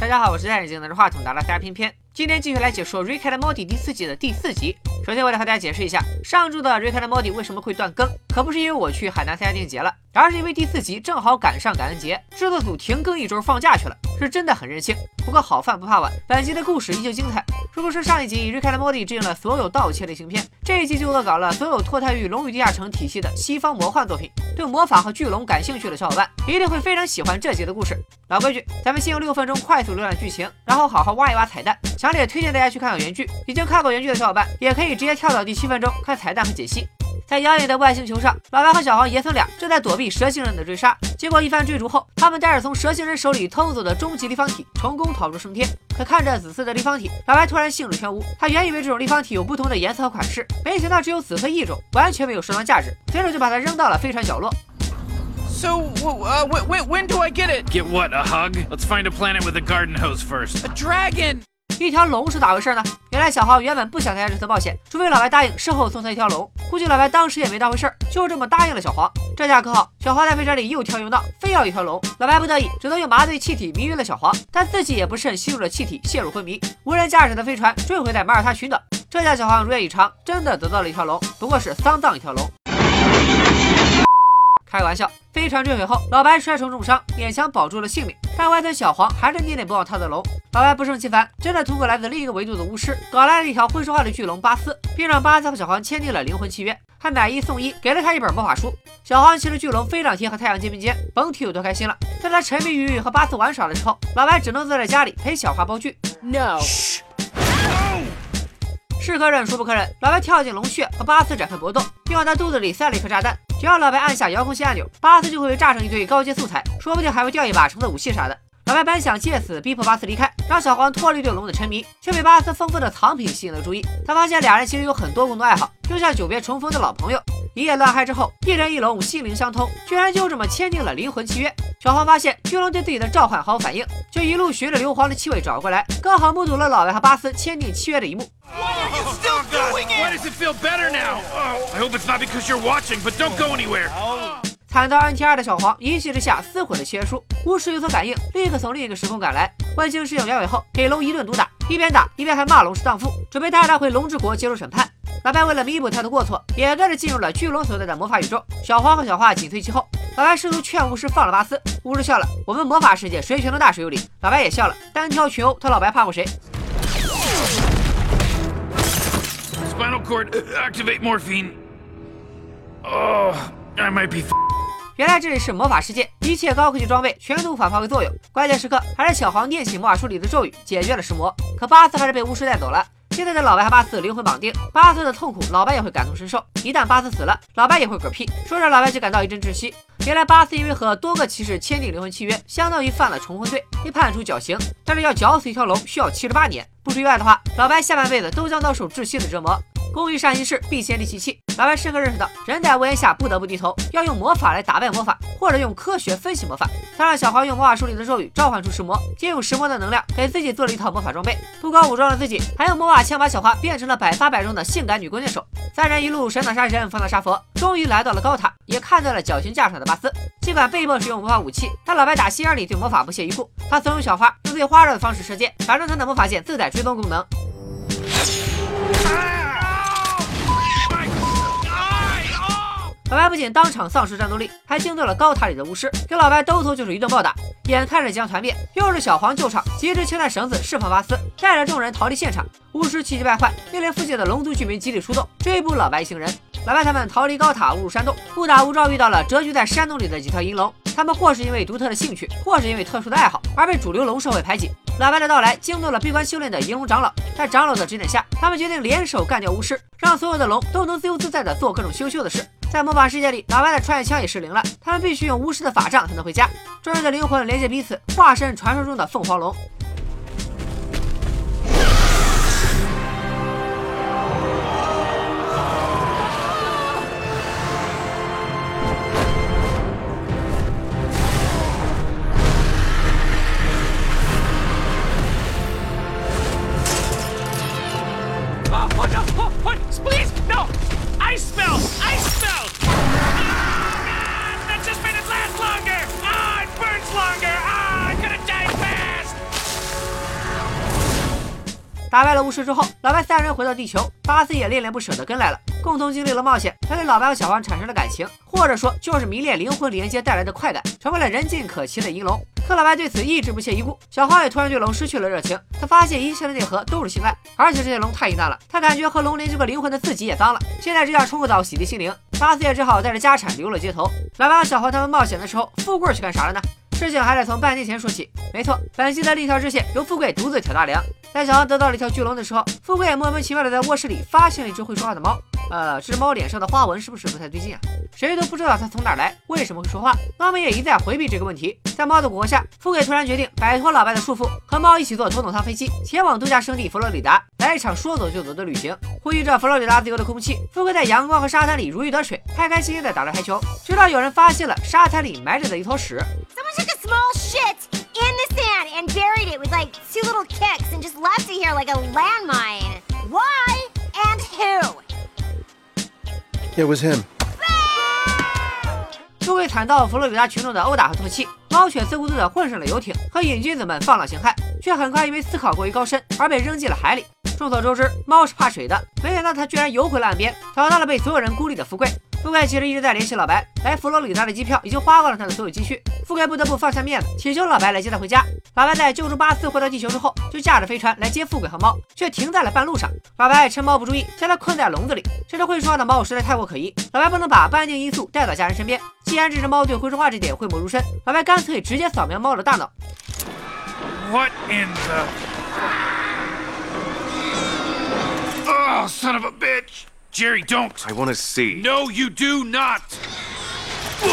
大家好，我是戴眼镜拿着话筒拿了大家偏偏。今天继续来解说《Reked Modi》第四季的第四集。首先，我来和大家解释一下，上周的《Reked Modi》为什么会断更，可不是因为我去海南参加电影节了，而是因为第四集正好赶上感恩节，制作组停更一周放假去了，是真的很任性。不过好饭不怕晚，本集的故事依旧精彩。如果说上一集《以瑞克和莫蒂》致敬了所有盗窃类型片，这一集就恶搞了所有脱胎于《龙与地下城》体系的西方魔幻作品。对魔法和巨龙感兴趣的小伙伴一定会非常喜欢这集的故事。老规矩，咱们先用六分钟快速浏览剧情，然后好好挖一挖彩蛋。强烈推荐大家去看看原剧，已经看过原剧的小伙伴也可以直接跳到第七分钟看彩蛋和解析。在遥远的外星球上，老白和小黄爷孙俩正在躲避蛇星人的追杀。经过一番追逐后，他们带着从蛇星人手里偷走的终极立方体，成功逃出升天。可看着紫色的立方体，老白突然兴致全无。他原以为这种立方体有不同的颜色和款式，没想到只有紫色一种，完全没有收藏价值，随手就把它扔到了飞船角落。So, uh, when, when do I get it? Get what? A hug? Let's find a planet with a garden hose first. A dragon! 一条龙是咋回事呢？原来小黄原本不想参加这次冒险，除非老白答应事后送他一条龙。估计老白当时也没当回事，就这么答应了小黄。这下可好，小黄在飞船里又跳又闹，非要一条龙。老白不得已，只能用麻醉气体迷晕了小黄，但自己也不慎吸入了气体，陷入昏迷。无人驾驶的飞船坠毁在马耳他群岛。这下小黄如愿以偿，真的得到了一条龙，不过是丧葬一条龙。开玩笑，飞船坠毁后，老白摔成重伤，勉强保住了性命。但外孙小黄还是念念不忘他的龙。老白不胜其烦，真的通过来自另一个维度的巫师，搞来了一条会说话的巨龙巴斯，并让巴斯和小黄签订了灵魂契约，还买一送一，给了他一本魔法书。小黄骑着巨龙飞上天和太阳肩并肩，甭提有多开心了。在他沉迷于和巴斯玩耍的时候，老白只能坐在家里陪小花煲剧。No。是可忍，孰不可忍？老白跳进龙穴和巴斯展开搏斗，并往他肚子里塞了一颗炸弹。只要老白按下遥控器按钮，巴斯就会被炸成一堆高阶素材，说不定还会掉一把橙子武器啥的。老白本想借此逼迫巴斯离开，让小黄脱离对龙的沉迷，却被巴斯丰富的藏品吸引了注意。他发现俩人其实有很多共同爱好，就像久别重逢的老朋友。一夜乱嗨之后，一人一龙心灵相通，居然就这么签订了灵魂契约。小黄发现巨龙对自己的召唤毫无反应，就一路循着硫磺的气味找过来，刚好目睹了老白和巴斯签订契约的一幕。惨遭 NTR 的小黄一气之下撕毁了契约书，巫师有所感应，立刻从另一个时空赶来。万星试用两尾后，给龙一顿毒打，一边打一边还骂龙是荡妇，准备带他回龙之国接受审判。老白为了弥补他的过错，也跟着进入了巨龙所在的魔法宇宙。小黄和小花紧随其后。老白试图劝巫师放了巴斯，巫师笑了：“我们魔法世界谁拳头大谁有理。”老白也笑了：“单挑群殴，他老白怕过谁？” Spinal cord activate morphine. Oh, I might be. 原来这里是魔法世界，一切高科技装备全都无法发挥作用。关键时刻，还是小黄念起魔法书里的咒语，解决了石魔。可巴斯还是被巫师带走了。现在的老白和巴斯灵魂绑定，巴斯的痛苦，老白也会感同身受。一旦巴斯死了，老白也会嗝屁。说着，老白就感到一阵窒息。原来巴斯因为和多个骑士签订灵魂契约，相当于犯了重婚罪，被判处绞刑。但是要绞死一条龙需要七十八年，不出意外的话，老白下半辈子都将遭受窒息的折磨。工欲善其事，必先利其器。老白深刻认识到，人在屋檐下不得不低头，要用魔法来打败魔法，或者用科学分析魔法。他让小黄用魔法书里的咒语召唤出石魔，借用石魔的能量给自己做了一套魔法装备。不光武装了自己，还用魔法枪把小花变成了百发百中的性感女弓箭手。三人一路神挡杀神，佛挡杀佛，终于来到了高塔，也看到了绞刑架上的巴斯。尽管被迫使用魔法武器，但老白打心眼里对魔法不屑一顾。他怂恿小花用最花哨的方式射箭，反正他的魔法剑自带追踪功能。老白不仅当场丧失战斗力，还惊动了高塔里的巫师，给老白兜头就是一顿暴打。眼看着即将团灭，又是小黄救场，及时切断绳子释放巴斯，带着众人逃离现场。巫师气急败坏，命令附近的龙族居民集体出动，追捕老白一行人。老白他们逃离高塔，误入山洞，误打误撞遇到了蛰居在山洞里的几条银龙。他们或是因为独特的兴趣，或是因为特殊的爱好，而被主流龙社会排挤。老白的到来惊动了闭关修炼的银龙长老，在长老的指点下，他们决定联手干掉巫师，让所有的龙都能自由自在的做各种羞羞的事。在魔法世界里，老白的穿越枪也失灵了，他们必须用巫师的法杖才能回家。众人的灵魂连接彼此，化身传说中的凤凰龙。No! I smell! I smell! 打败了巫师之后，老白三人回到地球，巴斯也恋恋不舍地跟来了，共同经历了冒险，他对老白和小黄产生了感情，或者说就是迷恋灵魂连接带来的快感，成为了人尽可亲的银龙。可老白对此一直不屑一顾，小黄也突然对龙失去了热情，他发现一切的内核都是性爱，而且这些龙太淫荡了，他感觉和龙连接过灵魂的自己也脏了，现在只想冲个澡洗涤心灵。巴斯也只好带着家产流落街头。老白和小黄他们冒险的时候，富贵去干啥了呢？事情还得从半年前说起。没错，本期的另一条支线由富贵独自挑大梁。在小黄得到了一条巨龙的时候，富贵也莫名其妙的在卧室里发现了一只会说话的猫。呃，这只猫脸上的花纹是不是不太对劲啊？谁都不知道它从哪来，为什么会说话？猫们也一再回避这个问题。在猫的蛊惑下，富贵突然决定摆脱老白的束缚，和猫一起坐头等舱飞机前往度假胜地佛罗里达，来一场说走就走的旅行。呼吸着佛罗里达自由的空气，富贵在阳光和沙滩里如鱼得水，开开心心的打着台球。直到有人发现了沙滩里埋着的一坨屎。Buried it with like two little kicks and just left it here like a landmine. Why and who? It was him. 富贵惨遭佛罗里达群众的殴打和唾弃，猫犬自顾自地混上了游艇，和瘾君子们放浪形骸，却很快因为思考过于高深而被扔进了海里。众所周知，猫是怕水的，没想到它居然游回了岸边，找到了被所有人孤立的富贵。富贵其实一直在联系老白，来佛罗里达的机票已经花光了他的所有积蓄。富贵不得不放下面子，请求老白来接他回家。老白在救助巴斯回到地球之后，就驾着飞船来接富贵和猫，却停在了半路上。老白趁猫不注意，将它困在笼子里。这只会说话的猫实在太过可疑，老白不能把不安定因素带到家人身边。既然这只猫对会说话这点讳莫如深，老白干脆直接扫描猫的大脑。What in the? Oh, son of a bitch! Jerry, don't. I want to see. No, you do not. no,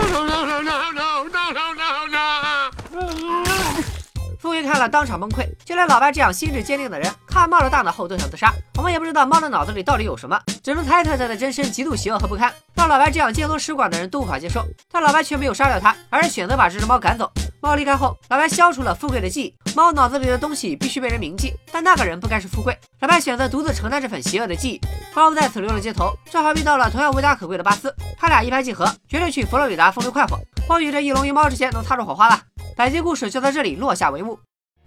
no, no, no, no, no, no, no, no. 富贵看了当场崩溃，就连老白这样心智坚定的人，看猫的大脑后都想自杀。我们也不知道猫的脑子里到底有什么，只能猜测它的真身极度邪恶和不堪，让老白这样见多识广的人都无法接受。但老白却没有杀掉它，而是选择把这只猫赶走。猫离开后，老白消除了富贵的记忆。猫脑子里的东西必须被人铭记，但那个人不该是富贵。老白选择独自承担这份邪恶的记忆。猫在此流落街头，正好遇到了同样无家可归的巴斯，他俩一拍即合，决定去佛罗里达风流快活。或许这一龙一猫之间能擦出火花吧。本期故事就在这里落下帷幕。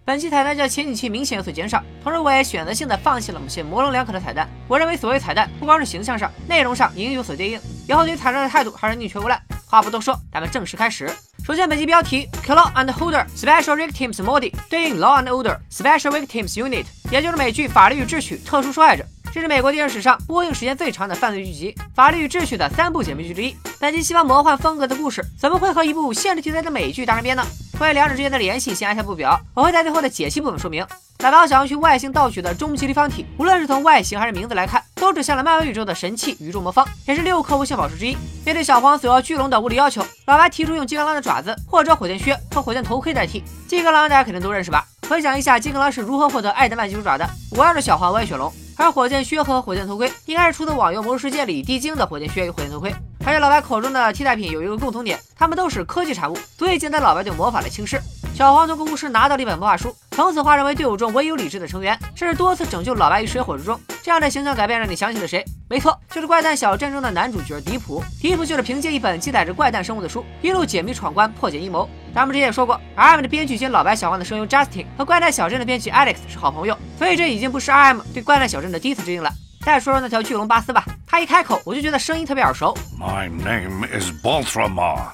本期彩蛋较前几期明显有所减少，同时我也选择性的放弃了某些模棱两可的彩蛋。我认为所谓彩蛋，不光是形象上，内容上也应有所对应。以后对彩蛋的态度还是宁缺毋滥。话不多说，咱们正式开始。首先，本期标题：Claw and Holder Special Victims Modi 对应 Law and Order Special Victims Unit，也就是美剧《法律与秩序》特殊受害者。这是美国电视史上播映时间最长的犯罪剧集《法律与秩序》的三部姐妹剧之一。本期西方魔幻风格的故事，怎么会和一部现实题材的美剧搭上边呢？关于两者之间的联系，先按下不表，我会在最后的解析部分说明。老白想要去外星盗取的终极立方体，无论是从外形还是名字来看，都指向了漫威宇宙的神器宇宙魔方，也是六颗无限宝石之一。面对小黄索要巨龙的物理要求，老白提出用金刚狼的爪子或者火箭靴和火箭头盔代替。金刚狼大家肯定都认识吧？回想一下金刚狼是如何获得艾德曼金属爪的。我要是小黄，我也选龙。而火箭靴和火箭头盔应该是出自网游《魔兽世界》里地精的火箭靴与火箭头盔。而且老白口中的替代品有一个共同点，他们都是科技产物，足以减单老白对魔法的轻视。小黄通过巫师拿到了一本魔法书，从此化身为队伍中唯有理智的成员，甚至多次拯救老白于水火之中。这样的形象改变让你想起了谁？没错，就是怪诞小镇中的男主角迪普。迪普就是凭借一本记载着怪诞生物的书，一路解密闯关，破解阴谋。咱们之前也说过，R.M 的编剧兼老白小黄的声优 Justin 和怪诞小镇的编剧 Alex 是好朋友，所以这已经不是 R.M 对怪诞小镇的第一次致敬了。再说说那条巨龙巴斯吧，他一开口我就觉得声音特别耳熟。My name is Baltramar.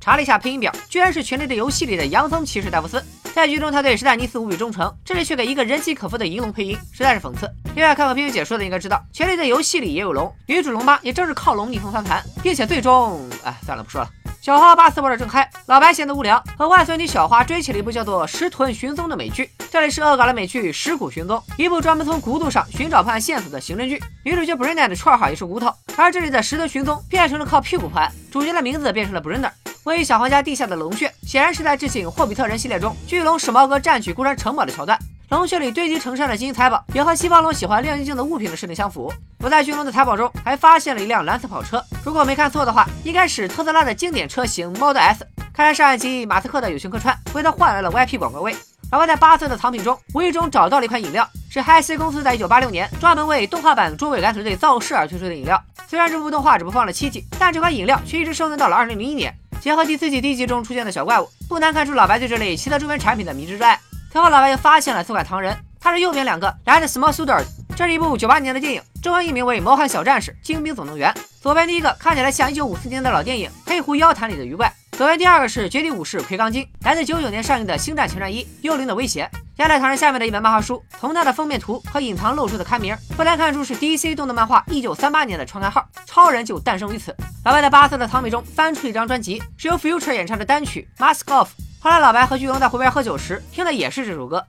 查了一下配音表，居然是《权力的游戏》里的洋葱骑士戴夫斯。在剧中，他对史坦尼斯无比忠诚，这里却给一个人机可夫的银龙配音，实在是讽刺。另外，看过片尾解说的应该知道，《权力的游戏》里也有龙，女主龙妈也正是靠龙逆风翻盘，并且最终……哎，算了，不说了。小花和巴斯玩的正嗨，老白闲得无聊，和外孙女小花追起了一部叫做《石臀寻踪》的美剧。这里是恶搞了美剧《尸骨寻踪》，一部专门从骨头上寻找破案线索的刑侦剧。女主角 Brenda 的绰号也是骨头，而这里的石臀寻踪变成了靠屁股破案，主角的名字变成了 Brenda。位于小黄家地下的龙穴，显然是在致敬《霍比特人》系列中巨龙使毛哥占据孤山城堡的桥段。龙穴里堆积成山的金银财宝，也和西方龙喜欢亮晶晶的物品的设定相符。我在巨龙的财宝中还发现了一辆蓝色跑车，如果没看错的话，应该是特斯拉的经典车型 Model S。看来上一集马斯克的友情客串为他换来了 VIP 广告位。老白在八寸的藏品中无意中找到了一款饮料，是 Hi-C 公司在1986年专门为动画版《捉鬼敢死队》造势而推出的饮料。虽然这部动画只播放了七集，但这款饮料却一直生存到了2001年。结合第四季第一集中出现的小怪物，不难看出老白对这类奇特周边产品的迷之热爱。随后老白又发现了这块唐人，他是右边两个来自 Small Soldiers，这是一部九八年的电影，中文译名为《魔幻小战士：精兵总动员》。左边第一个看起来像一九五四年的老电影《黑狐妖谈》里的鱼怪，左边第二个是绝地武士魁罡金，来自九九年上映的《星战前传一：幽灵的威胁》。压在唐人下面的一本漫画书，从它的封面图和隐藏露出的刊名，不难看出是 DC 动的漫画一九三八年的创刊号，超人就诞生于此。老白在八色的藏笔中翻出一张专辑，是由 Future 演唱的单曲《Mask Off》。后来老白和巨龙在湖边喝酒时听的也是这首歌。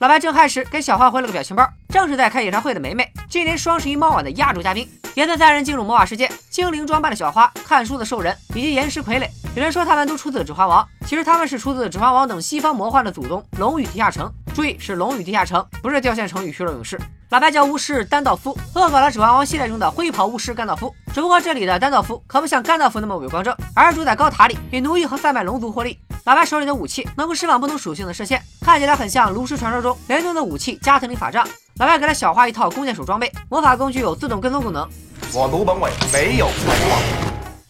老白正嗨时，给小花回了个表情包，正是在开演唱会的梅梅，今年双十一猫晚的压轴嘉宾。也算三人进入魔法世界，精灵装扮的小花，看书的兽人，以及岩石傀儡。有人说他们都出自《指环王》，其实他们是出自《指环王》等西方魔幻的祖宗——龙与地下城。注意，是龙与地下城，不是掉线城与虚弱勇士。老白叫巫师丹道夫，恶搞了《指环王》系列中的灰袍巫师甘道夫。只不过这里的丹道夫可不像甘道夫那么伟光正，而是住在高塔里，以奴役和贩卖龙族获利。老白手里的武器能够释放不同属性的射线，看起来很像炉石传说中雷动的武器加特林法杖。老白给了小花一套弓箭手装备，魔法工具有自动跟踪功能。我卢本伟没有错。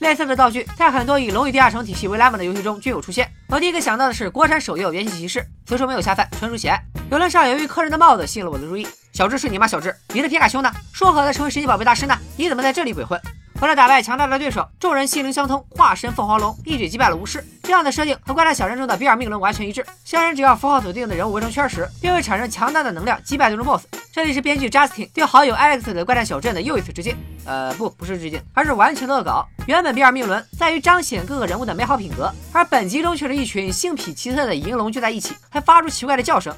类似的道具在很多以龙与地下城体系为蓝本的游戏中均有出现。我第一个想到的是国产手游《元气骑士》，此处没有下饭，纯属喜爱。游轮上有一客人的帽子吸引了我的注意。小智是你吗？小智，你的皮卡丘呢？说好的成为神奇宝贝大师呢？你怎么在这里鬼混？为了打败强大的对手，众人心灵相通，化身凤凰龙，一举击败了巫师。这样的设定和怪诞小镇中的比尔命轮完全一致。小人只要符号锁定的人物围成圈时，便会产生强大的能量，击败最终 BOSS。这里是编剧 Justin 对好友 Alex 的怪诞小镇的又一次致敬。呃，不，不是致敬，而是完全恶搞。原本比尔命轮在于彰显各个人物的美好品格，而本集中却是一群性癖奇特的银龙聚在一起，还发出奇怪的叫声。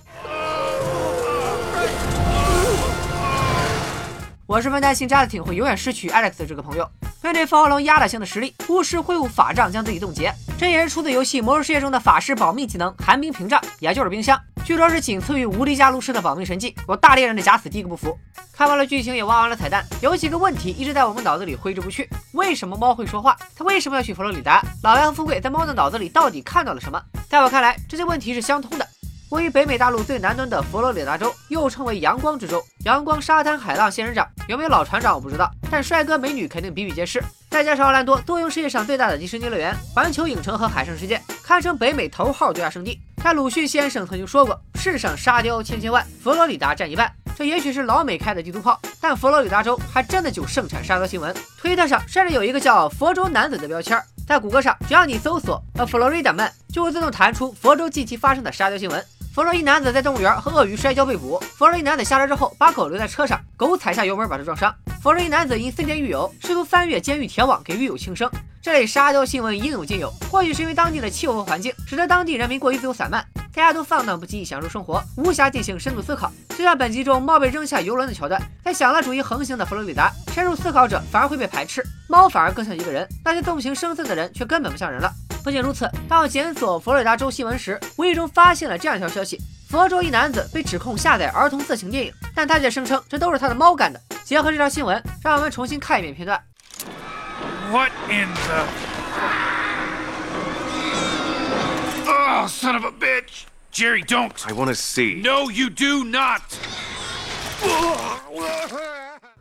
我十分担心扎斯汀会永远失去 Alex 这个朋友。面对凤凰龙压倒性的实力，巫师挥舞法杖将自己冻结，这也是出自游戏《魔兽世界》中的法师保命技能寒冰屏障，也就是冰箱，据说是仅次于无敌加炉石的保命神技。我大猎人的假死第一个不服。看完了剧情，也挖完了彩蛋，有几个问题一直在我们脑子里挥之不去：为什么猫会说话？它为什么要去佛罗里达？老白和富贵在猫的脑子里到底看到了什么？在我看来，这些问题是相通的。位于北美大陆最南端的佛罗里达州，又称为阳光之州。阳光沙滩海浪仙人掌有没有老船长我不知道，但帅哥美女肯定比比皆是。再加上奥兰多坐拥世界上最大的迪士尼乐园、环球影城和海上世界，堪称北美头号度假胜地。但鲁迅先生曾经说过：“世上沙雕千千万，佛罗里达占一半。”这也许是老美开的地图炮，但佛罗里达州还真的就盛产沙雕新闻。推特上甚至有一个叫“佛州男子”的标签，在谷歌上只要你搜索 “A Florida Man”，就会自动弹出佛州近期发生的沙雕新闻。佛罗伊男子在动物园和鳄鱼摔跤被捕。佛罗伊男子下车之后，把狗留在车上，狗踩下油门把他撞伤。佛罗伊男子因思念狱友，试图翻越监狱铁网给狱友庆生。这类沙雕新闻应有尽有。或许是因为当地的气候和环境，使得当地人民过于自由散漫，大家都放荡不羁，享受生活，无暇进行深度思考。就像本集中猫被扔下游轮的桥段，在享乐主义横行的佛罗里达，深入思考者反而会被排斥，猫反而更像一个人，那些纵情声色的人却根本不像人了。不仅如此，当我检索佛罗里达州新闻时，无意中发现了这样一条消息：佛州一男子被指控下载儿童色情电影，但他却声称这都是他的猫干的。结合这条新闻，让我们重新看一遍片段。What in the? Oh, son of a bitch! Jerry, don't. I want to see. No, you do not.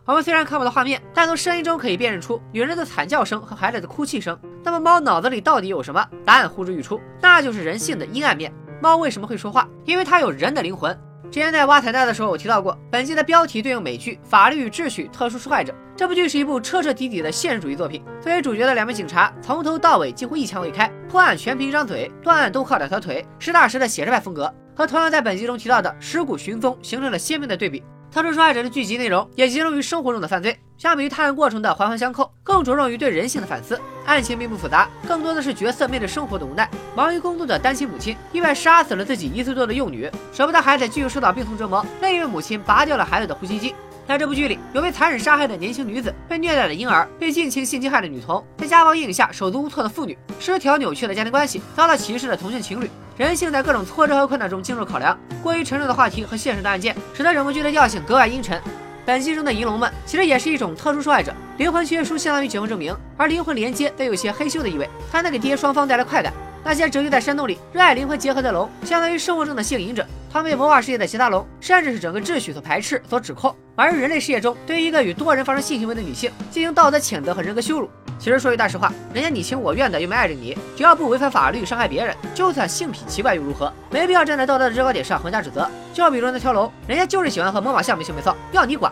我们虽然看不到画面，但从声音中可以辨认出女人的惨叫声和孩子的哭泣声。那么猫脑子里到底有什么？答案呼之欲出，那就是人性的阴暗面。猫为什么会说话？因为它有人的灵魂。之前在挖彩蛋的时候，我提到过，本集的标题对应美剧《法律与秩序：特殊受害者》。这部剧是一部彻彻底底的现实主义作品。作为主角的两名警察，从头到尾几乎一枪未开，破案全凭一张嘴，断案都靠两条腿，实打实的写实派风格，和同样在本集中提到的尸骨寻踪形成了鲜明的对比。特殊受害者的剧集内容也集中于生活中的犯罪，相比于探案过程的环环相扣，更着重于对人性的反思。案情并不复杂，更多的是角色面对生活的无奈。忙于工作的单亲母亲意外杀死了自己一岁多的幼女，舍不得孩子继续受到病痛折磨，另一位母亲拔掉了孩子的呼吸机。在这部剧里，有被残忍杀害的年轻女子，被虐待的婴儿，被近亲性侵害的女童，在家暴阴影下手足无措的妇女，失调扭曲的家庭关系，遭到歧视的同性情侣。人性在各种挫折和困难中经受考量，过于沉重的话题和现实的案件，使得整部剧的调性格外阴沉。本剧中的银龙们其实也是一种特殊受害者，灵魂契约书相当于结婚证明，而灵魂连接带有些黑羞的意味，还能给爹双方带来快感。那些蛰居在山洞里热爱灵魂结合的龙，相当于生活中的性瘾者，他们被魔法世界的其他龙，甚至是整个秩序所排斥、所指控。而人类世界中，对于一个与多人发生性行为的女性进行道德谴责和人格羞辱，其实说句大实话，人家你情我愿的又没碍着你，只要不违反法律伤害别人，就算性癖奇怪又如何？没必要站在道德的制高点上横加指责。就比如那条龙，人家就是喜欢和魔法像没羞没臊，要你管？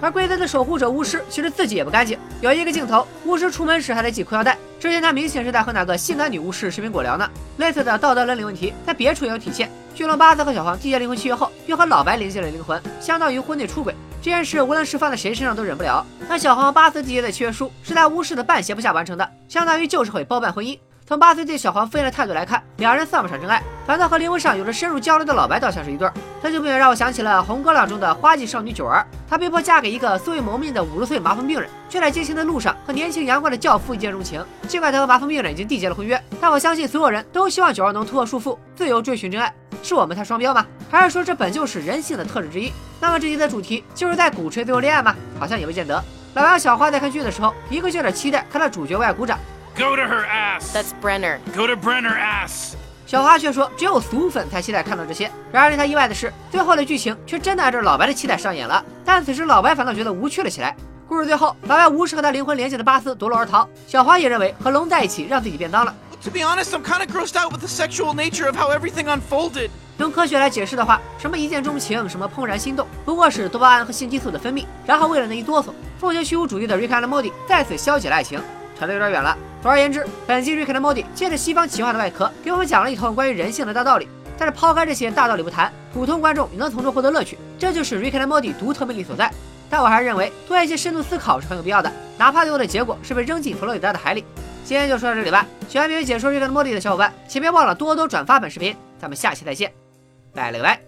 而规则的守护者巫师其实自己也不干净。有一个镜头，巫师出门时还得系裤腰带，之前他明显是在和哪个性感女巫师视频果聊呢。类似的道德伦理问题在别处也有体现。巨龙巴斯和小黄缔结灵魂契约后，又和老白连接了灵魂，相当于婚内出轨。这件事无论是放在谁身上都忍不了。那小黄和巴斯缔结的契约书是在巫师的半邪不下完成的，相当于就是会包办婚姻。从巴斯对小黄敷衍的态度来看，两人算不上真爱，反倒和灵魂上有着深入交流的老白倒像是一对儿。这就不免让我想起了《红高粱》中的花季少女九儿，她被迫嫁给一个素未谋面的五十岁麻风病人，却在接亲的路上和年轻阳光的教父一见钟情。尽管她和麻风病人已经缔结了婚约，但我相信所有人都希望九儿能突破束缚，自由追寻真爱。是我们太双标吗？还是说这本就是人性的特质之一？那么这集的主题就是在鼓吹自由恋爱吗？好像也不见得。老杨、小花在看剧的时候，一个劲儿期待看到主角为爱鼓掌。Go to her ass. That's Brenner. Go to Brenner ass. 小花却说，只有俗粉才期待看到这些。然而令他意外的是，最后的剧情却真的按照老白的期待上演了。但此时老白反倒觉得无趣了起来。故事最后，老白无视和他灵魂连接的巴斯夺路而逃。小花也认为和龙在一起让自己变脏了。To be honest, I'm kind of grossed out with the sexual nature of how everything unfolded. 用科学来解释的话，什么一见钟情，什么怦然心动，不过是多巴胺和性激素的分泌。然后为了那一哆嗦，奉行虚无主义的 Rick and Morty 再次消解了爱情。扯得有点远了。总而言之，本期《Rick and Morty》借着西方奇幻的外壳，给我们讲了一通关于人性的大道理。但是抛开这些大道理不谈，普通观众也能从中获得乐趣，这就是《Rick and Morty》独特魅力所在。但我还是认为多一些深度思考是很有必要的，哪怕最后的结果是被扔进佛罗里达的海里。今天就说到这里吧。喜欢别人解说《Rick and Morty》的小伙伴，请别忘了多多转发本视频。咱们下期再见，拜了个拜。